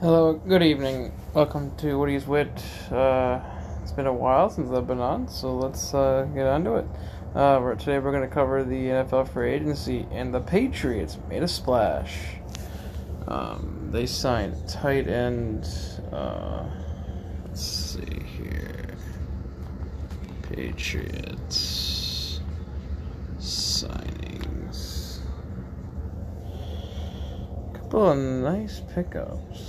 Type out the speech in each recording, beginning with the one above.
Hello, good evening. Welcome to Woody's Wit. Uh, it's been a while since I've been on, so let's uh, get on to it. Uh, we're, today we're going to cover the NFL free agency, and the Patriots made a splash. Um, they signed tight end. Uh, let's see here. Patriots signings. A Couple of nice pickups.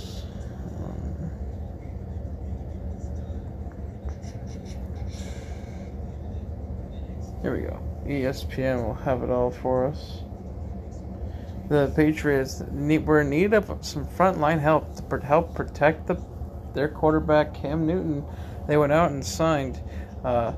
Here we go. ESPN will have it all for us. The Patriots need, were in need of some frontline help to help protect the, their quarterback Cam Newton. They went out and signed uh,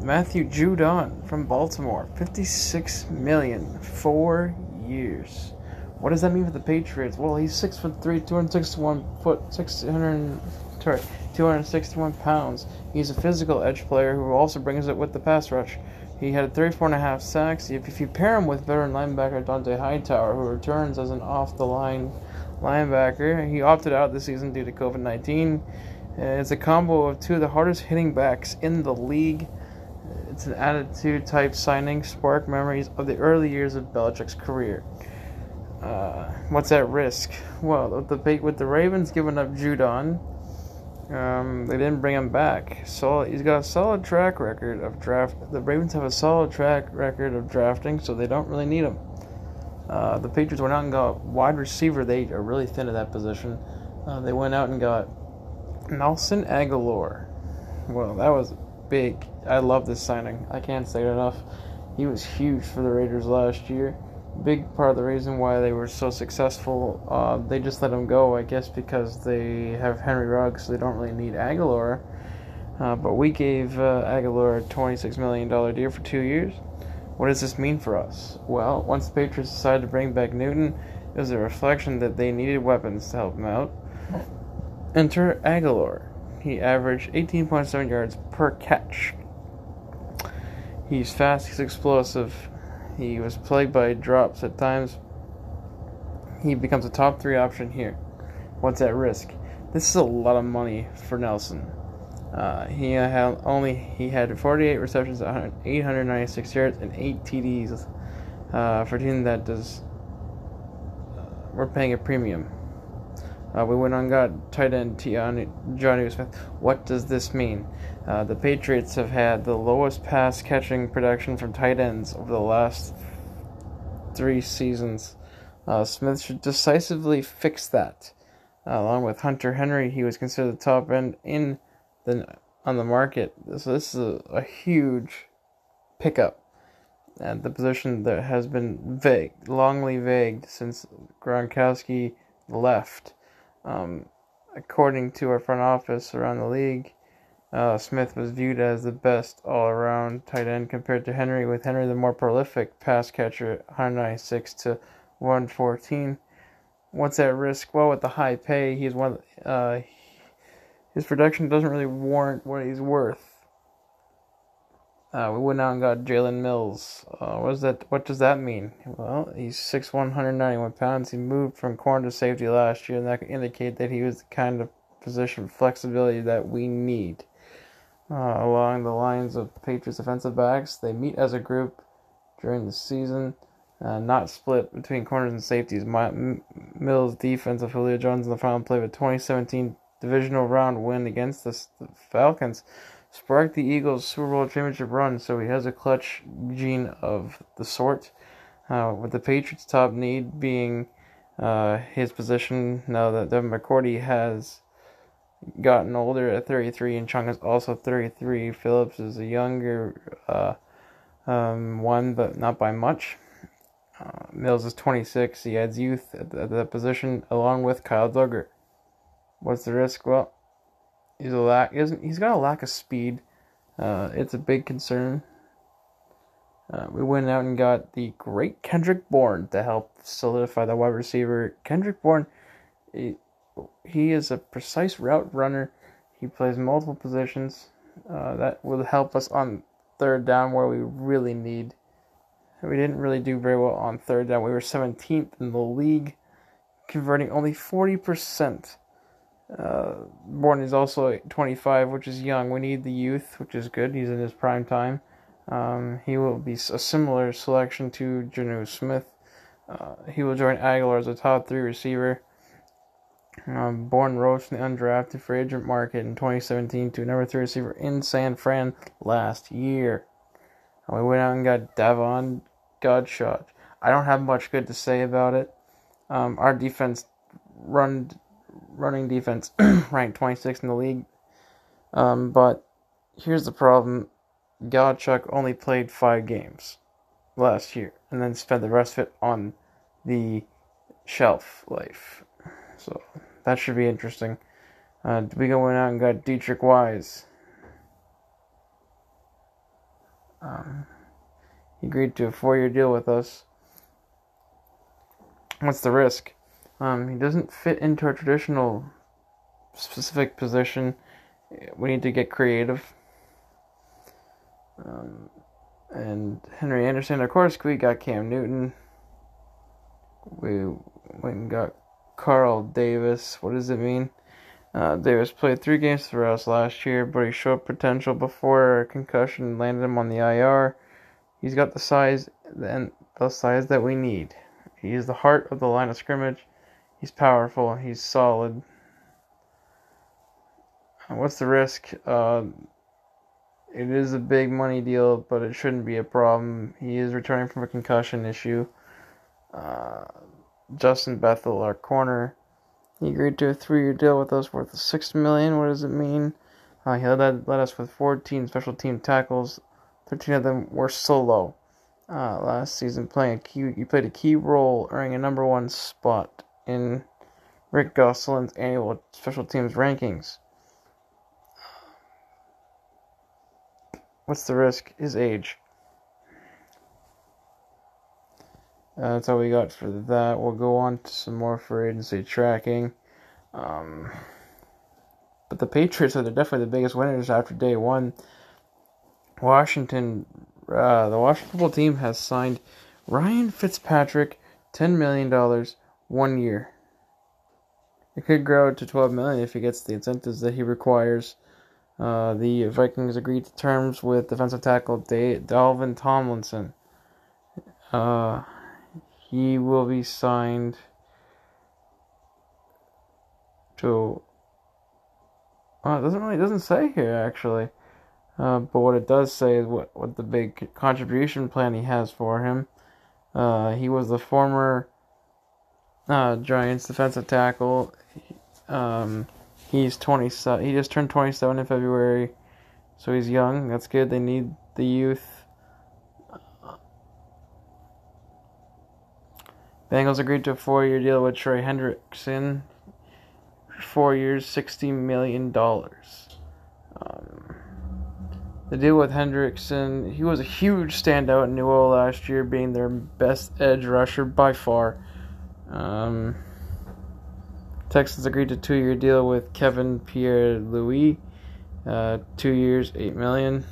Matthew Judon from Baltimore, fifty-six million, four years. What does that mean for the Patriots? Well, he's six foot three, two hundred sixty-one foot, six hundred, sorry, two hundred sixty-one pounds. He's a physical edge player who also brings it with the pass rush. He had 34 and a half sacks. If, if you pair him with veteran linebacker Dont'a Hightower, who returns as an off-the-line linebacker, he opted out this season due to COVID-19. Uh, it's a combo of two of the hardest hitting backs in the league. It's an attitude type signing, spark memories of the early years of Belichick's career. Uh, what's at risk? Well, with the with the Ravens giving up Judon, um, they didn't bring him back. So he's got a solid track record of draft. The Ravens have a solid track record of drafting, so they don't really need him. Uh, the Patriots went out and got wide receiver. They are really thin at that position. Uh, they went out and got Nelson Agholor. Well, that was big. I love this signing. I can't say it enough. He was huge for the Raiders last year big part of the reason why they were so successful. Uh, they just let him go, I guess, because they have Henry Ruggs, so they don't really need Agholor. Uh, but we gave uh, Agholor a $26 million deal for two years. What does this mean for us? Well, once the Patriots decided to bring back Newton, it was a reflection that they needed weapons to help him out. Enter Agholor. He averaged 18.7 yards per catch. He's fast, he's explosive, he was plagued by drops at times. He becomes a top three option here. What's at risk? This is a lot of money for Nelson. Uh, he had only he had 48 receptions, 896 yards, and eight TDs. Uh, for a team that does, uh, we're paying a premium. Uh, we went on got tight end Jonnu Smith. What does this mean? Uh, the Patriots have had the lowest pass catching production from tight ends over the last three seasons. Uh, Smith should decisively fix that. Uh, along with Hunter Henry, he was considered the top end in the on the market. So this is a, a huge pickup at the position that has been vague, longly vague since Gronkowski left. Um, according to our front office around the league, uh, Smith was viewed as the best all around tight end compared to Henry, with Henry the more prolific pass catcher, 196 to 114. What's at risk? Well, with the high pay, he's one. Uh, his production doesn't really warrant what he's worth. Uh, we went out and got Jalen Mills. Uh, what, that, what does that mean? Well, he's 6'1", 191 pounds. He moved from corner to safety last year, and that could indicate that he was the kind of position flexibility that we need uh, along the lines of Patriots defensive backs. They meet as a group during the season, uh, not split between corners and safeties. My, M- Mills' defense of Julio Jones in the final play of a 2017 divisional round win against the, the Falcons sparked the Eagles' Super Bowl championship run, so he has a clutch gene of the sort. Uh, with the Patriots' top need being uh, his position, now that Devin McCourty has gotten older at 33, and Chung is also 33. Phillips is a younger uh, um, one, but not by much. Uh, Mills is 26. He adds youth at the, at position along with Kyle Dugger. What's the risk? Well, he's a lack. He he's got a lack of speed. Uh, it's a big concern. Uh, we went out and got the great Kendrick Bourne to help solidify the wide receiver. Kendrick Bourne, he, he is a precise route runner. He plays multiple positions. Uh, that will help us on third down where we really need. We didn't really do very well on third down. We were 17th in the league, converting only 40% Uh, Bourne is also 25, which is young. We need the youth, which is good. He's in his prime time. Um, he will be a similar selection to Jonnu Smith. Uh, he will join Agholor as a top three receiver. Um, Bourne rose from the undrafted free agent market in 2017 to number three receiver in San Fran last year. And we went out and got Davon Godchaux. I don't have much good to say about it. Um, our defense run running defense ranked 26 in the league. Um, but here's the problem: Godchaux only played five games last year, and then spent the rest of it on the shelf life. So that should be interesting. Uh, we went out and got Deatrich Wise. Um, he agreed to a four-year deal with us. What's the risk? Um, he doesn't fit into our traditional specific position. We need to get creative. Um, and Henry Anderson, of course, we got Cam Newton. We went and got Carl Davis. What does it mean? Uh, Davis played three games for us last year, but he showed potential before a concussion landed him on the IR. He's got the size and the size that we need. He is the heart of the line of scrimmage. He's powerful. He's solid. What's the risk? Uh, it is a big money deal, but it shouldn't be a problem. He is returning from a concussion issue. Uh, Justin Bethel, our corner, he agreed to a three-year deal with us worth six million. What does it mean? Uh, he led, led us with 14 special team tackles. 13 of them were solo. Uh, last season, playing a key, he played a key role, earning a number one spot in Rick Gosselin's annual special teams rankings. What's the risk? His age. Uh, that's all we got for that. We'll go on to some more for agency tracking. Um, but the Patriots are definitely the biggest winners after day one. Washington, uh, the Washington football team has signed Ryan Fitzpatrick, ten million dollars, one year. It could grow to twelve million if he gets the incentives that he requires. Uh, the Vikings agreed to terms with defensive tackle Dalvin Tomlinson. Uh, he will be signed to. Uh, it doesn't really it doesn't say here actually, uh, but what it does say is what what the big contribution plan he has for him. Uh, he was the former uh, Giants defensive tackle. Um, he's twenty seven. He just turned twenty seven in February, so he's young. That's good. They need the youth. Bengals agreed to a four-year deal with Trey Hendrickson. Four years, sixty million dollars. Um, the deal with Hendrickson, he was a huge standout in New Orleans last year, being their best edge rusher by far. Um, Texans agreed to a two-year deal with Kevin Pierre-Louis, uh, two years, eight million.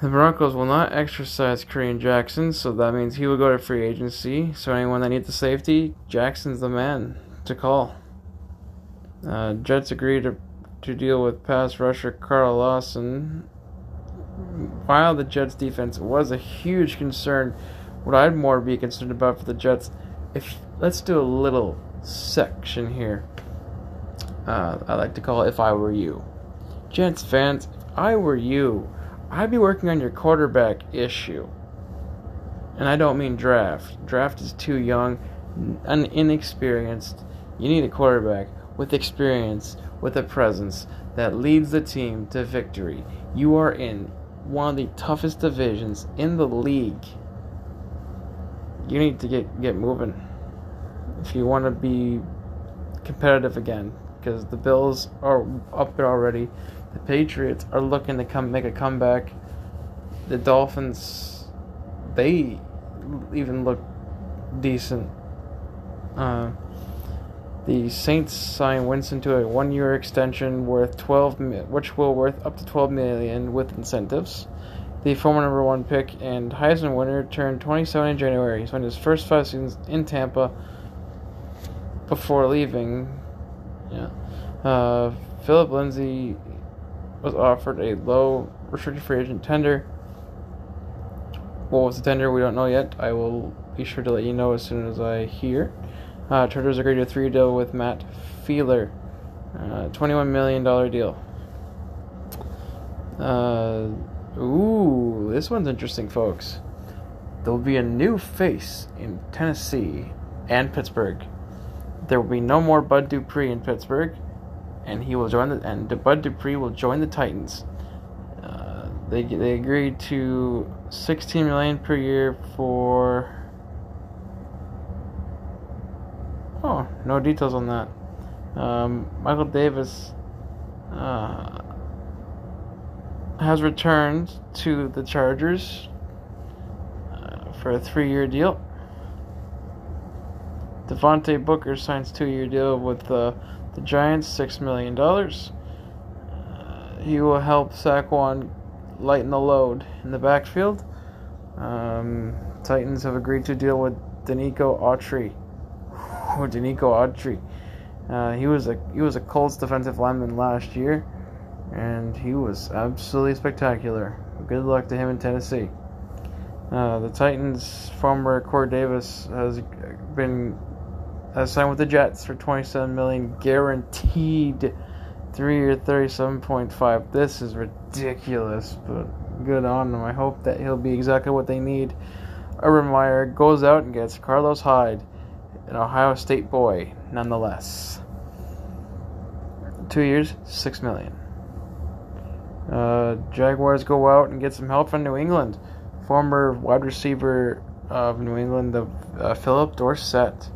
The Broncos will not exercise Kareem Jackson, so that means he will go to free agency. So anyone that needs a safety, Jackson's the man to call. Uh, Jets agreed to, to deal with pass rusher Carl Lawson. While the Jets defense was a huge concern, what I'd more be concerned about for the Jets, if let's do a little section here. Uh, I like to call it "If I Were You." Jets fans, if I were you I'd be working on your quarterback issue. And I don't mean draft. Draft is too young and inexperienced. You need a quarterback with experience, with a presence that leads the team to victory. You are in one of the toughest divisions in the league. You need to get get moving if you want to be competitive again because the Bills are up there already. The Patriots are looking to come make a comeback. The Dolphins, they even look decent. Uh, the Saints signed Winston to a one-year extension worth 12, which will worth up to 12 million with incentives. The former number one pick and Heisman winner turned 27 in January. He spent his first five seasons in Tampa before leaving Yeah. Uh, Phillip Lindsay was offered a low restricted free agent tender. What was the tender? We don't know yet. I will be sure to let you know as soon as I hear. Uh, Chargers agreed to a three deal with Matt Feiler, uh, $21 million deal. Uh, ooh, this one's interesting, folks. There will be a new face in Tennessee and Pittsburgh. There will be no more Bud Dupree in Pittsburgh, and he will join the and Bud Dupree will join the Titans. Uh, they they agreed to 16 million per year for. Oh, no details on that. Um, Michael Davis uh, has returned to the Chargers uh, for a three-year deal. Devontae Booker signs two-year deal with uh, the Giants, six million dollars. Uh, he will help Saquon lighten the load in the backfield. Um, Titans have agreed to deal with Denico Autry. Oh, Denico Autry. Uh, he was a he was a Colts defensive lineman last year, and he was absolutely spectacular. Good luck to him in Tennessee. Uh, the Titans' former Corey Davis has been has signed with the Jets for 27 million guaranteed, three year 37.5. This is ridiculous, but good on him. I hope that he'll be exactly what they need. Urban Meyer goes out and gets Carlos Hyde, an Ohio State boy, nonetheless. Two years, six million. Uh, Jaguars go out and get some help from New England. Former wide receiver of New England, the uh, Phillip Dorsett.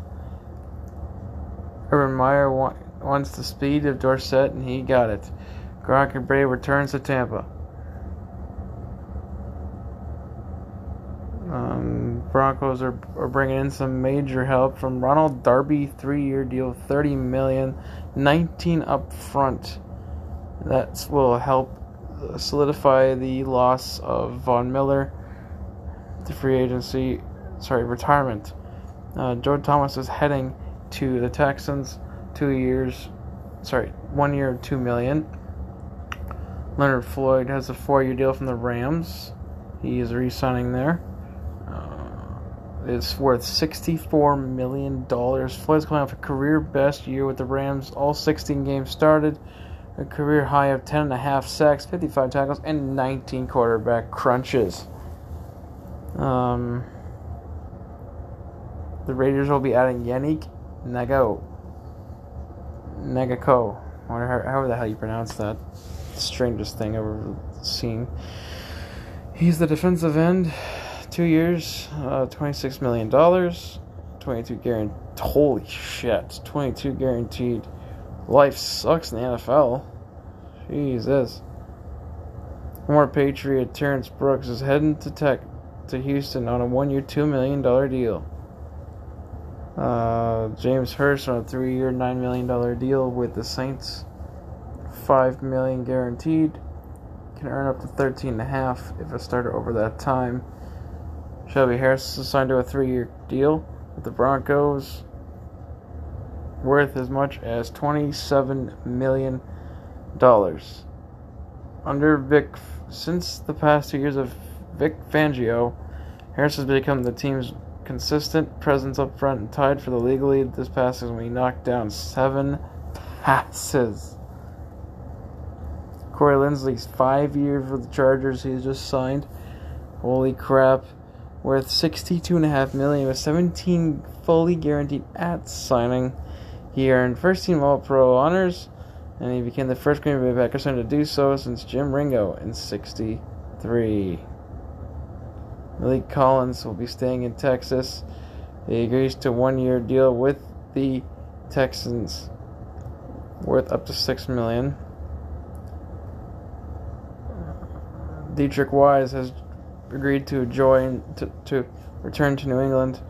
Urban Meyer wa- wants the speed of Dorsett, and he got it. Gronk and Bray returns to Tampa. Um, Broncos are, are bringing in some major help from Ronald Darby, three-year deal, thirty million, nineteen up front. That will help solidify the loss of Von Miller, the free agency, sorry, retirement. Uh, Joe Thomas is heading to the Texans, two years, sorry, one year, two million. Leonard Floyd has a four-year deal from the Rams. He is re-signing there. Uh, it's worth sixty-four million dollars. Floyd's coming off a career best year with the Rams. All 16 games started. A career high of 10 and a half sacks, 55 tackles, and 19 quarterback crunches. Um, the Raiders will be adding Yannick Nago. Nagako. However the hell you pronounce that. Strangest thing I've ever seen. He's the defensive end. Two years, uh, $26 million. 22 guaranteed. Holy shit. 22 guaranteed. Life sucks in the NFL. Jesus. Former Patriot Terrence Brooks is heading to Tech to Houston on a one-year, two million dollar deal. Uh, James Hurst on a three-year, nine million dollar deal with the Saints, five million guaranteed. Can earn up to thirteen and a half if a starter over that time. Shelby Harris is signed to a three-year deal with the Broncos, worth as much as twenty-seven million dollars. Under Vic, since the past two years of Vic Fangio, Harris has become the team's consistent presence up front and tied for the league lead this past season when he knocked down seven passes. Corey Linsley's five years with the Chargers. He's just signed. Holy crap! Worth sixty-two and a half million with seventeen fully guaranteed at signing. He earned first team All Pro honors, and he became the first Green Bay Packers to do so since Jim Ringo in '63. Maliek Collins will be staying in Texas. He agrees to one year deal with the Texans worth up to six million. Deatrich Wise has agreed to join to, to return to New England.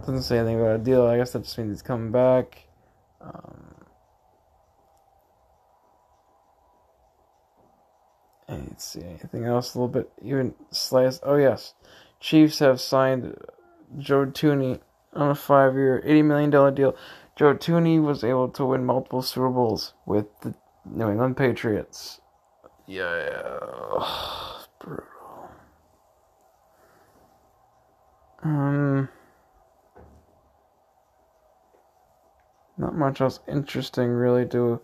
Doesn't say anything about a deal. I guess that just means he's coming back. Um, let's see anything else. A little bit even slice. Oh yes, Chiefs have signed Joe Thuney on a five-year, eighty million dollar deal. Joe Thuney was able to win multiple Super Bowls with the New England Patriots. Yeah, brutal. Um, not much else interesting really to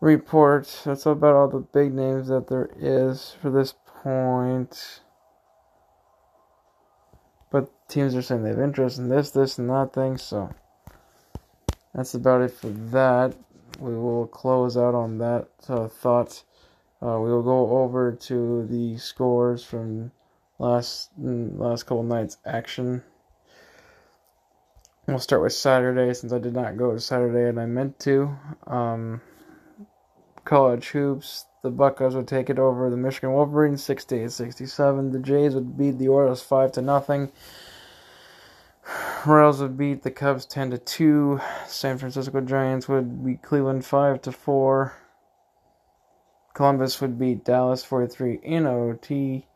report. That's about all the big names that there is for this point. But teams are saying they have interest in this, this, and that thing, so that's about it for that. We will close out on that uh, thought. Uh, we will go over to the scores from last mm, last couple nights action. We'll start with Saturday since I did not go to Saturday and I meant to. Um, college hoops. The Buckeyes would take it over the Michigan Wolverines 68 67. The Jays would beat the Orioles 5 to nothing. Royals would beat the Cubs 10 to 2. San Francisco Giants would beat Cleveland 5 to 4. Columbus would beat Dallas 43 in OT.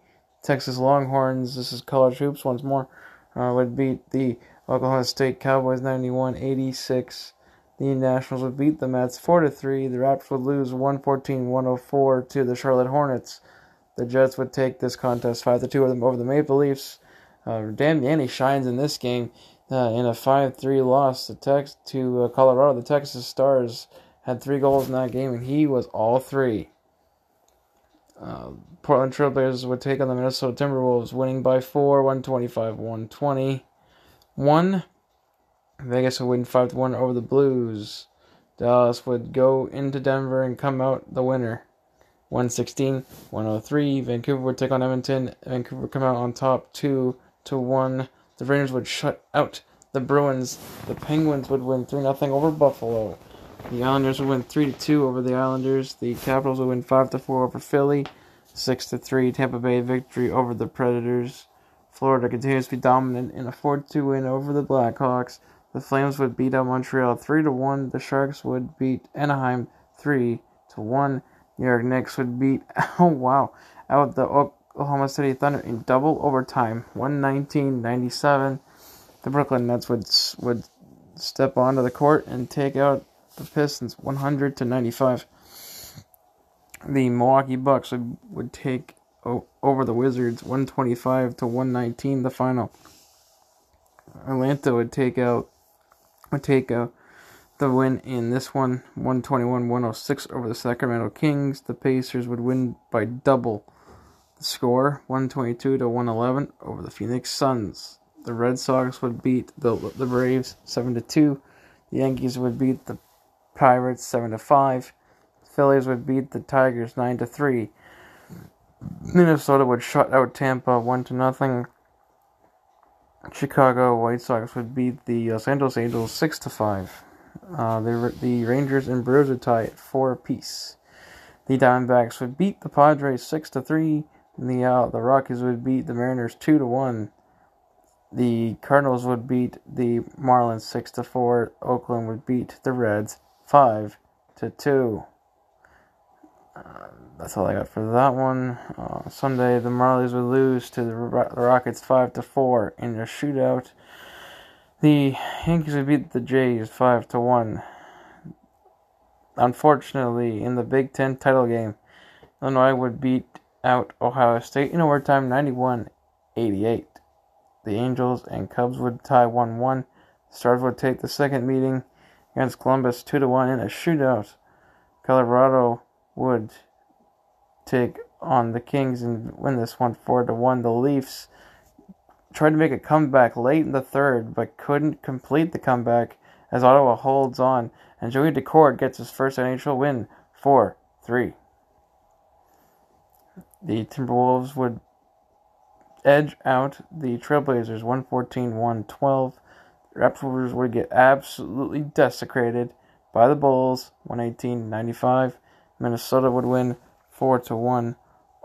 Texas Longhorns, this is college hoops once more, uh, would beat the Oklahoma State Cowboys 91 86. The Nationals would beat the Mets 4 to 3. The Raptors would lose 114 104 to the Charlotte Hornets. The Jets would take this contest 5 to 2 over the Maple Leafs. Uh, Dan Manny shines in this game uh, in a 5 3 loss to, Tex- to uh, Colorado. The Texas Stars had three goals in that game, and he was all three. Uh, Portland Trailblazers would take on the Minnesota Timberwolves, winning by 4, 125 120. 1 Vegas would win 5 1 over the Blues. Dallas would go into Denver and come out the winner. 116 103. Vancouver would take on Edmonton. Vancouver would come out on top 2 to 1. The Rangers would shut out the Bruins. The Penguins would win 3 0 over Buffalo. The Islanders would win 3 2 over the Islanders. The Capitals would win 5 4 over Philly. 6 3 Tampa Bay victory over the Predators. Florida continues to be dominant in a 4 2 win over the Blackhawks. The Flames would beat out Montreal 3 to 1. The Sharks would beat Anaheim 3 to 1. New York Knicks would beat oh wow out the Oklahoma City Thunder in double overtime 119-97. The Brooklyn Nets would would step onto the court and take out the Pistons 100 to 95. The Milwaukee Bucks would, would take over the Wizards 125 to 119 the final. Atlanta would take out would take uh, the win in this one 121-106 over the Sacramento Kings. The Pacers would win by double the score 122 to 111 over the Phoenix Suns. The Red Sox would beat the the Braves 7 to 2. The Yankees would beat the Pirates 7 to 5. The Phillies would beat the Tigers 9 to 3. Minnesota would shut out Tampa 1 to nothing. Chicago White Sox would beat the Los Angeles Angels six to five. Uh, the the Rangers and Brewers would tie at four apiece. The Diamondbacks would beat the Padres six to three. And the uh, the Rockies would beat the Mariners two to one. The Cardinals would beat the Marlins six to four. Oakland would beat the Reds five to two. Uh, that's all I got for that one. Uh, Sunday, the Marlies would lose to the Rockets five to four in a shootout. The Yankees would beat the Jays five to one. Unfortunately, in the Big Ten title game, Illinois would beat out Ohio State in overtime 91 88. The Angels and Cubs would tie 1 1. Stars would take the second meeting against Columbus 2 1 in a shootout. Colorado would take on the Kings and win this one four to one. The Leafs tried to make a comeback late in the third, but couldn't complete the comeback as Ottawa holds on, and Joey Daccord gets his first NHL win, four three. The Timberwolves would edge out the Trailblazers 114-112. The Raptors would get absolutely desecrated by the Bulls 118-95. Minnesota would win four to one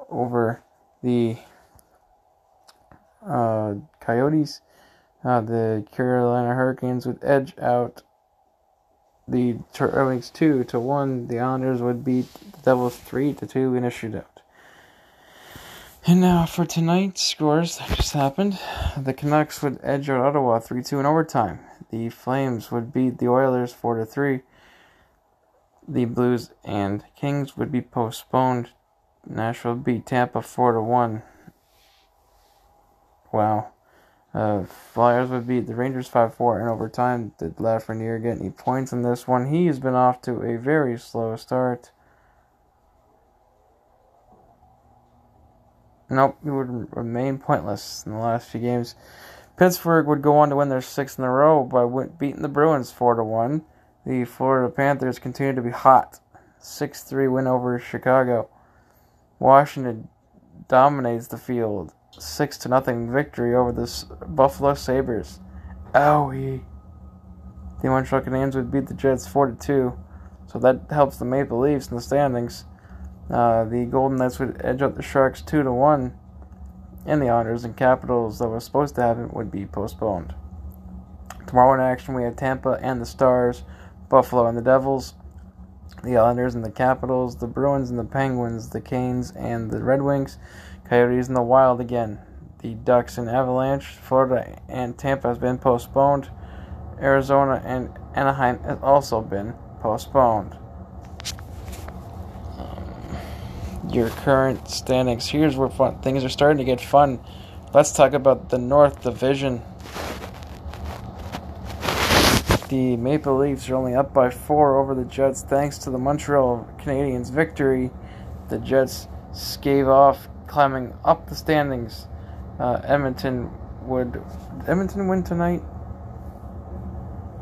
over the uh, Coyotes. Uh, the Carolina Hurricanes would edge out the Timberwolves two to one. The Islanders would beat the Devils three to two in a shootout. And now for tonight's scores that just happened. The Canucks would edge out Ottawa 3 2 in overtime. The Flames would beat the Oilers 4 to 3. The Blues and Kings would be postponed. Nashville beat Tampa 4 to 1. Wow. Uh, Flyers would beat the Rangers 5 4 in overtime. Did Lafreniere get any points in this one? He has been off to a very slow start. Nope, he would remain pointless in the last few games. Pittsburgh would go on to win their sixth in a row by beating the Bruins 4 to 1. The Florida Panthers continue to be hot. 6 3 win over Chicago. Washington dominates the field. 6 to nothing victory over the Buffalo Sabres. Owie. The Montreal Canadiens would beat the Jets 4 to 2. So that helps the Maple Leafs in the standings. Uh, the Golden Knights would edge up the Sharks 2 to 1. And the Honors and Capitals that was supposed to happen would be postponed. Tomorrow in action, we have Tampa and the Stars, Buffalo and the Devils, the Islanders and the Capitals, the Bruins and the Penguins, the Canes and the Red Wings, Coyotes and the Wild again, the Ducks and Avalanche, Florida and Tampa has been postponed, Arizona and Anaheim has also been postponed. Um, your current standings. Here's where fun, things are starting to get fun. Let's talk about the North Division. The Maple Leafs are only up by four over the Jets thanks to the Montreal Canadiens' victory. The Jets scave off, climbing up the standings. Uh, Edmonton would Edmonton win tonight?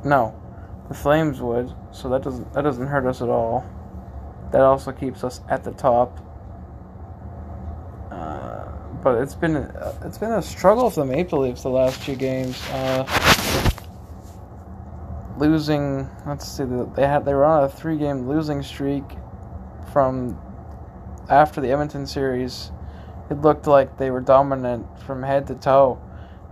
No, the Flames would. So that doesn't that doesn't hurt us at all. That also keeps us at the top but it's been it's been a struggle for the Maple Leafs the last few games. Uh, losing, let's see, they had they were on a three game losing streak from after the Edmonton series. It looked like they were dominant from head to toe,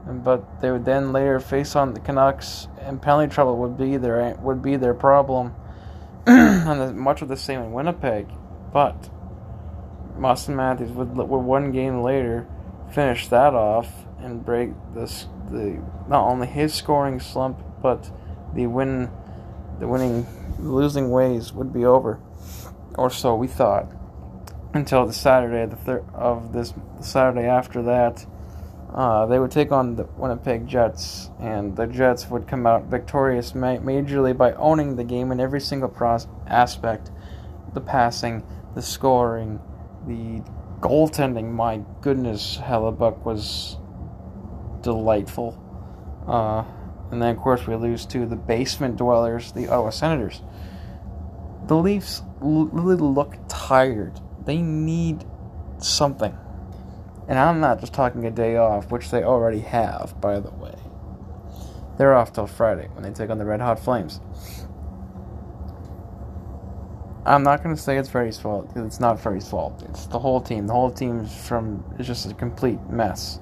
but they would then later face on the Canucks, and penalty trouble would be their would be their problem. and much of the same in Winnipeg, but Auston Matthews would, would one game later finish that off and break this the not only his scoring slump but the win the winning losing ways would be over. Or so we thought. Until the Saturday the thir- of this Saturday after that uh, they would take on the Winnipeg Jets. And the Jets would come out victorious ma- majorly by owning the game in every single pros- aspect. The passing the scoring the goaltending, my goodness, Hellebuyck was delightful. Uh, and then, of course, we lose to the basement dwellers, the Ottawa Senators. The Leafs really look tired. They need something. And I'm not just talking a day off, which they already have, by the way. They're off till Friday when they take on the Red Hot Flames. I'm not gonna say it's Freddie's fault because it's not Freddie's fault. It's the whole team. The whole team's from is just a complete mess.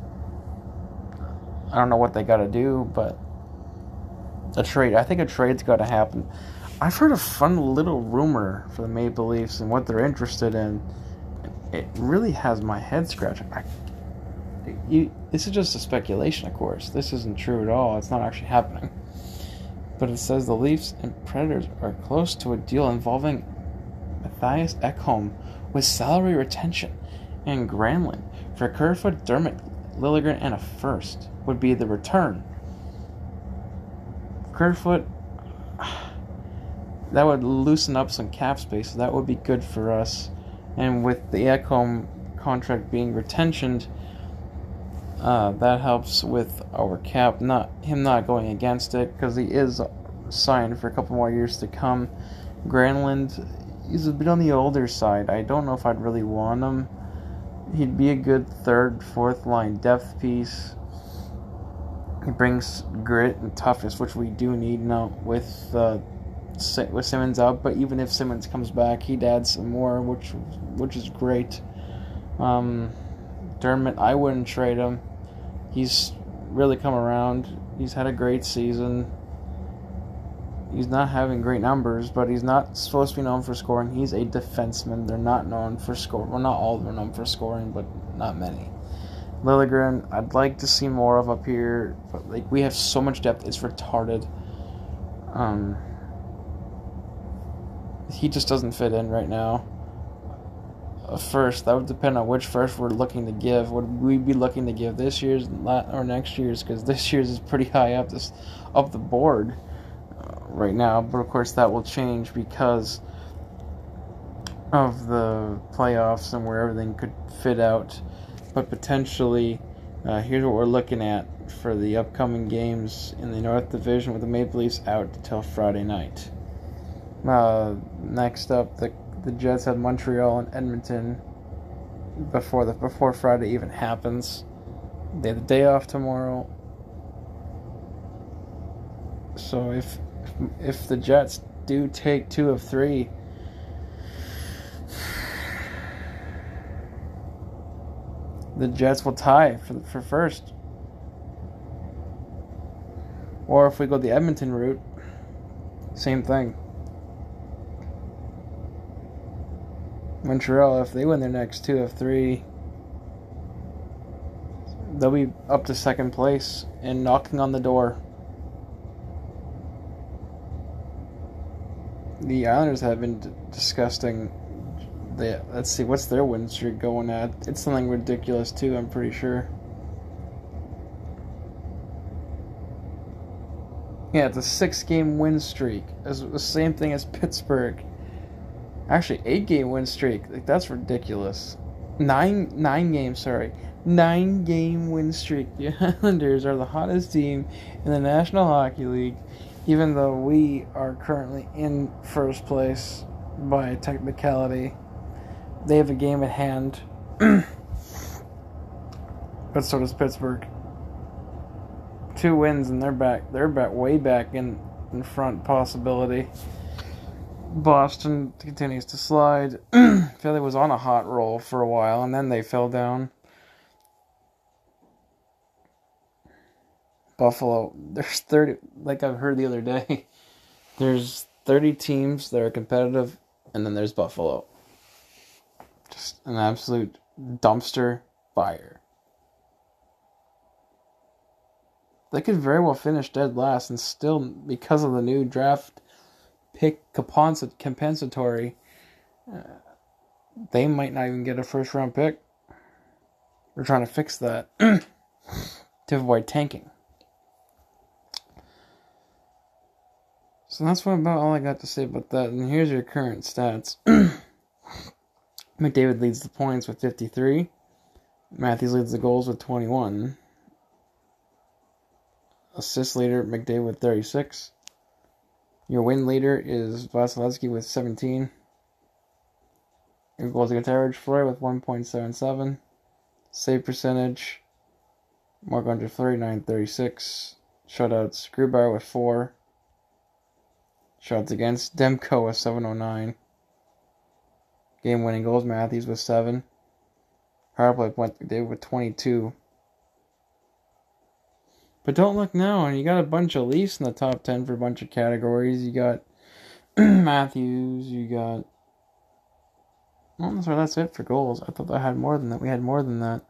I don't know what they got to do, but a trade. I think a trade's got to happen. I've heard a fun little rumor for the Maple Leafs and what they're interested in. It really has my head scratching. I, you, this is just a speculation, of course. This isn't true at all. It's not actually happening. But it says the Leafs and Predators are close to a deal involving Mattias Ekholm with salary retention, and Granlund for Kerfoot, Dermott, Liljegren, and a first would be the return. Kerfoot, that would loosen up some cap space, so that would be good for us. And with the Ekholm contract being retentioned, uh, that helps with our cap, not him not going against it because he is signed for a couple more years to come. Granlund he's a bit on the older side. I don't know if I'd really want him. He'd be a good third, fourth line depth piece. He brings grit and toughness, which we do need now with uh, with Simmonds out. But even if Simmonds comes back, he'd add some more, which which is great. Um, Dermott, I wouldn't trade him. He's really come around. He's had a great season. He's not having great numbers, but he's not supposed to be known for scoring. He's a defenseman. They're not known for scoring. Well, not all are known for scoring, but not many. Liljegren, I'd like to see more of up here, but like we have so much depth, it's retarded. Um, he just doesn't fit in right now. A first, that would depend on which first we're looking to give. Would we be looking to give this year's or next year's? Because this year's is pretty high up this up the board uh, right now. But of course, that will change because of the playoffs and where everything could fit out but potentially, uh, here's what we're looking at for the upcoming games in the North Division with the Maple Leafs out until Friday night. Uh, next up, the the Jets have Montreal and Edmonton before the before Friday even happens. They have the day off tomorrow. So if if the Jets do take two of three, the Jets will tie for for first. Or if we go the Edmonton route, same thing. Montreal, if they win their next two of three, they'll be up to second place and knocking on the door. The Islanders have been d- disgusting they let's see what's their win streak going at. It's something ridiculous too. I'm pretty sure. Yeah, it's a six-game win streak. It's the same thing as Pittsburgh. Actually, eight-game win streak. Like that's ridiculous. Nine nine games. Sorry, nine-game win streak. The Islanders are the hottest team in the National Hockey League, even though we are currently in first place by technicality they have a game at hand. but so does Pittsburgh. Two wins and they're back. They're back way back in in front possibility. Boston continues to slide. Philly was on a hot roll for a while and then they fell down. Buffalo, there's 30 like I've heard the other day. There's 30 teams that are competitive and then there's Buffalo. An absolute dumpster fire. They could very well finish dead last and still, because of the new draft pick compensatory, uh, they might not even get a first round pick. We're trying to fix that to avoid tanking. So that's what about all I got to say about that. And here's your current stats. McDavid leads the points with 53. Matthews leads the goals with 21. Assist leader, McDavid with 36. Your win leader is Vasilevskiy with 17. Your goals against average, Fleury with 1.77. Save percentage, Marc Andre Fleury, 936. Shutouts, Grubauer with 4. Shots against, Demko with 709. Game winning goals, Matthews with seven. Power play went David with 22. But don't look now, and you got a bunch of Leafs in the top 10 for a bunch of categories. You got Matthews, you got. Well, sorry, that's it for goals. I thought I had more than that. We had more than that.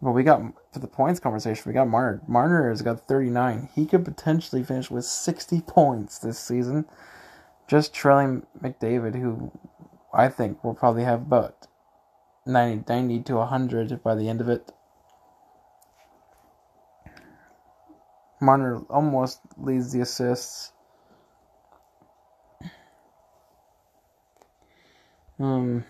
But we got, for the points conversation, we got Marner. Marner has got 39. He could potentially finish with 60 points this season, just trailing McDavid, who I think we'll probably have about 90, 90 to 100 by the end of it. Marner almost leads the assists. Um,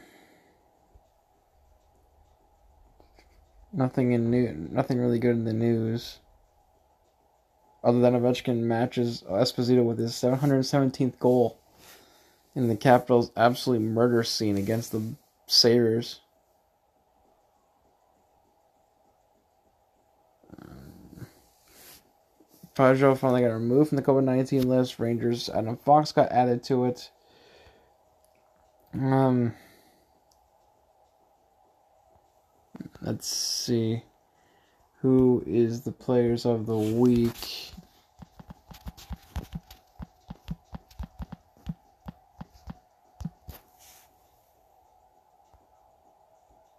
nothing in new, nothing really good in the news. Other than Ovechkin matches Esposito with his 717th goal in the Capitals' absolute murder scene against the Sabres. Um, Pageau finally got removed from the COVID 19 list. Rangers, Adam Fox got added to it. Um, let's see. Who is the players of the week?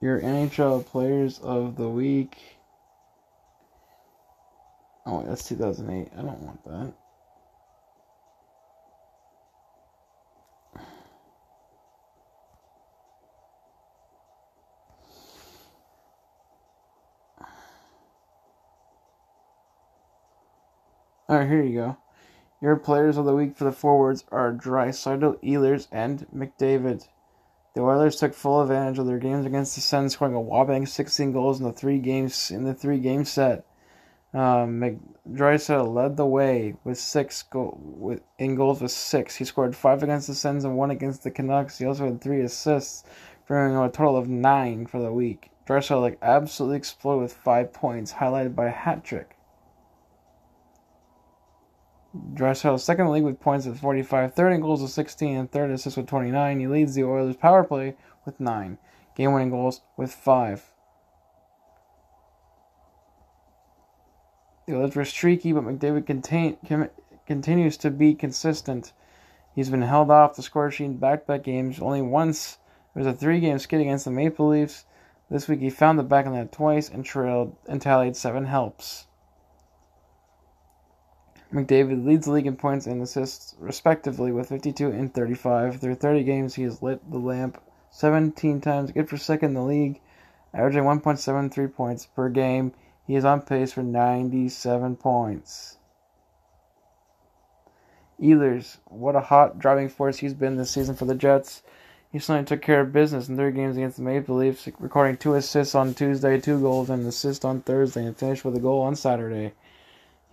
Your NHL players of the week. Oh, wait, that's 2008. I don't want that. Alright, here you go. Your players of the week for the forwards are Draisaitl, Ehlers, and McDavid. The Oilers took full advantage of their games against the Sens, scoring a whopping 16 goals in the three games in the three game set. Um, Draisaitl led the way with six go- with, in goals with six. He scored five against the Sens and one against the Canucks. He also had three assists, bringing a total of nine for the week. Draisaitl like absolutely exploded with five points, highlighted by a hat trick. Draisaitl second in the league with points at 45, third in goals with 16, and third assists with 29. He leads the Oilers power play with 9, game winning goals with 5. The Oilers were streaky, but McDavid contain, continues to be consistent. He's been held off the score sheet back to back games. Only once there was a three game skid against the Maple Leafs. This week he found the back on that twice and trailed and tallied seven helps. McDavid leads the league in points and assists, respectively, with 52 and 35. Through 30 games, he has lit the lamp 17 times, good for second in the league, averaging 1.73 points per game. He is on pace for 97 points. Ehlers, what a hot driving force he's been this season for the Jets. He suddenly took care of business in three games against the Maple Leafs, recording two assists on Tuesday, two goals, and an assist on Thursday, and finished with a goal on Saturday.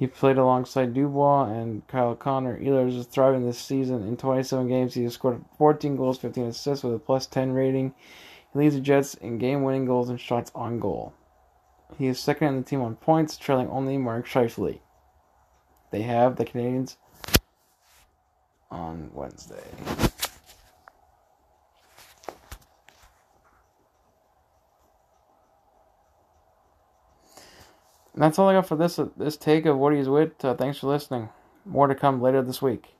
He played alongside Dubois and Kyle Connor. Ehlers is thriving this season. In 27 games, he has scored 14 goals, 15 assists with a plus 10 rating. He leads the Jets in game-winning goals and shots on goal. He is second in the team on points, trailing only Mark Scheifele. They have the Canadiens on Wednesday. That's all I got for this this take of what he's with. Uh, thanks for listening. More to come later this week.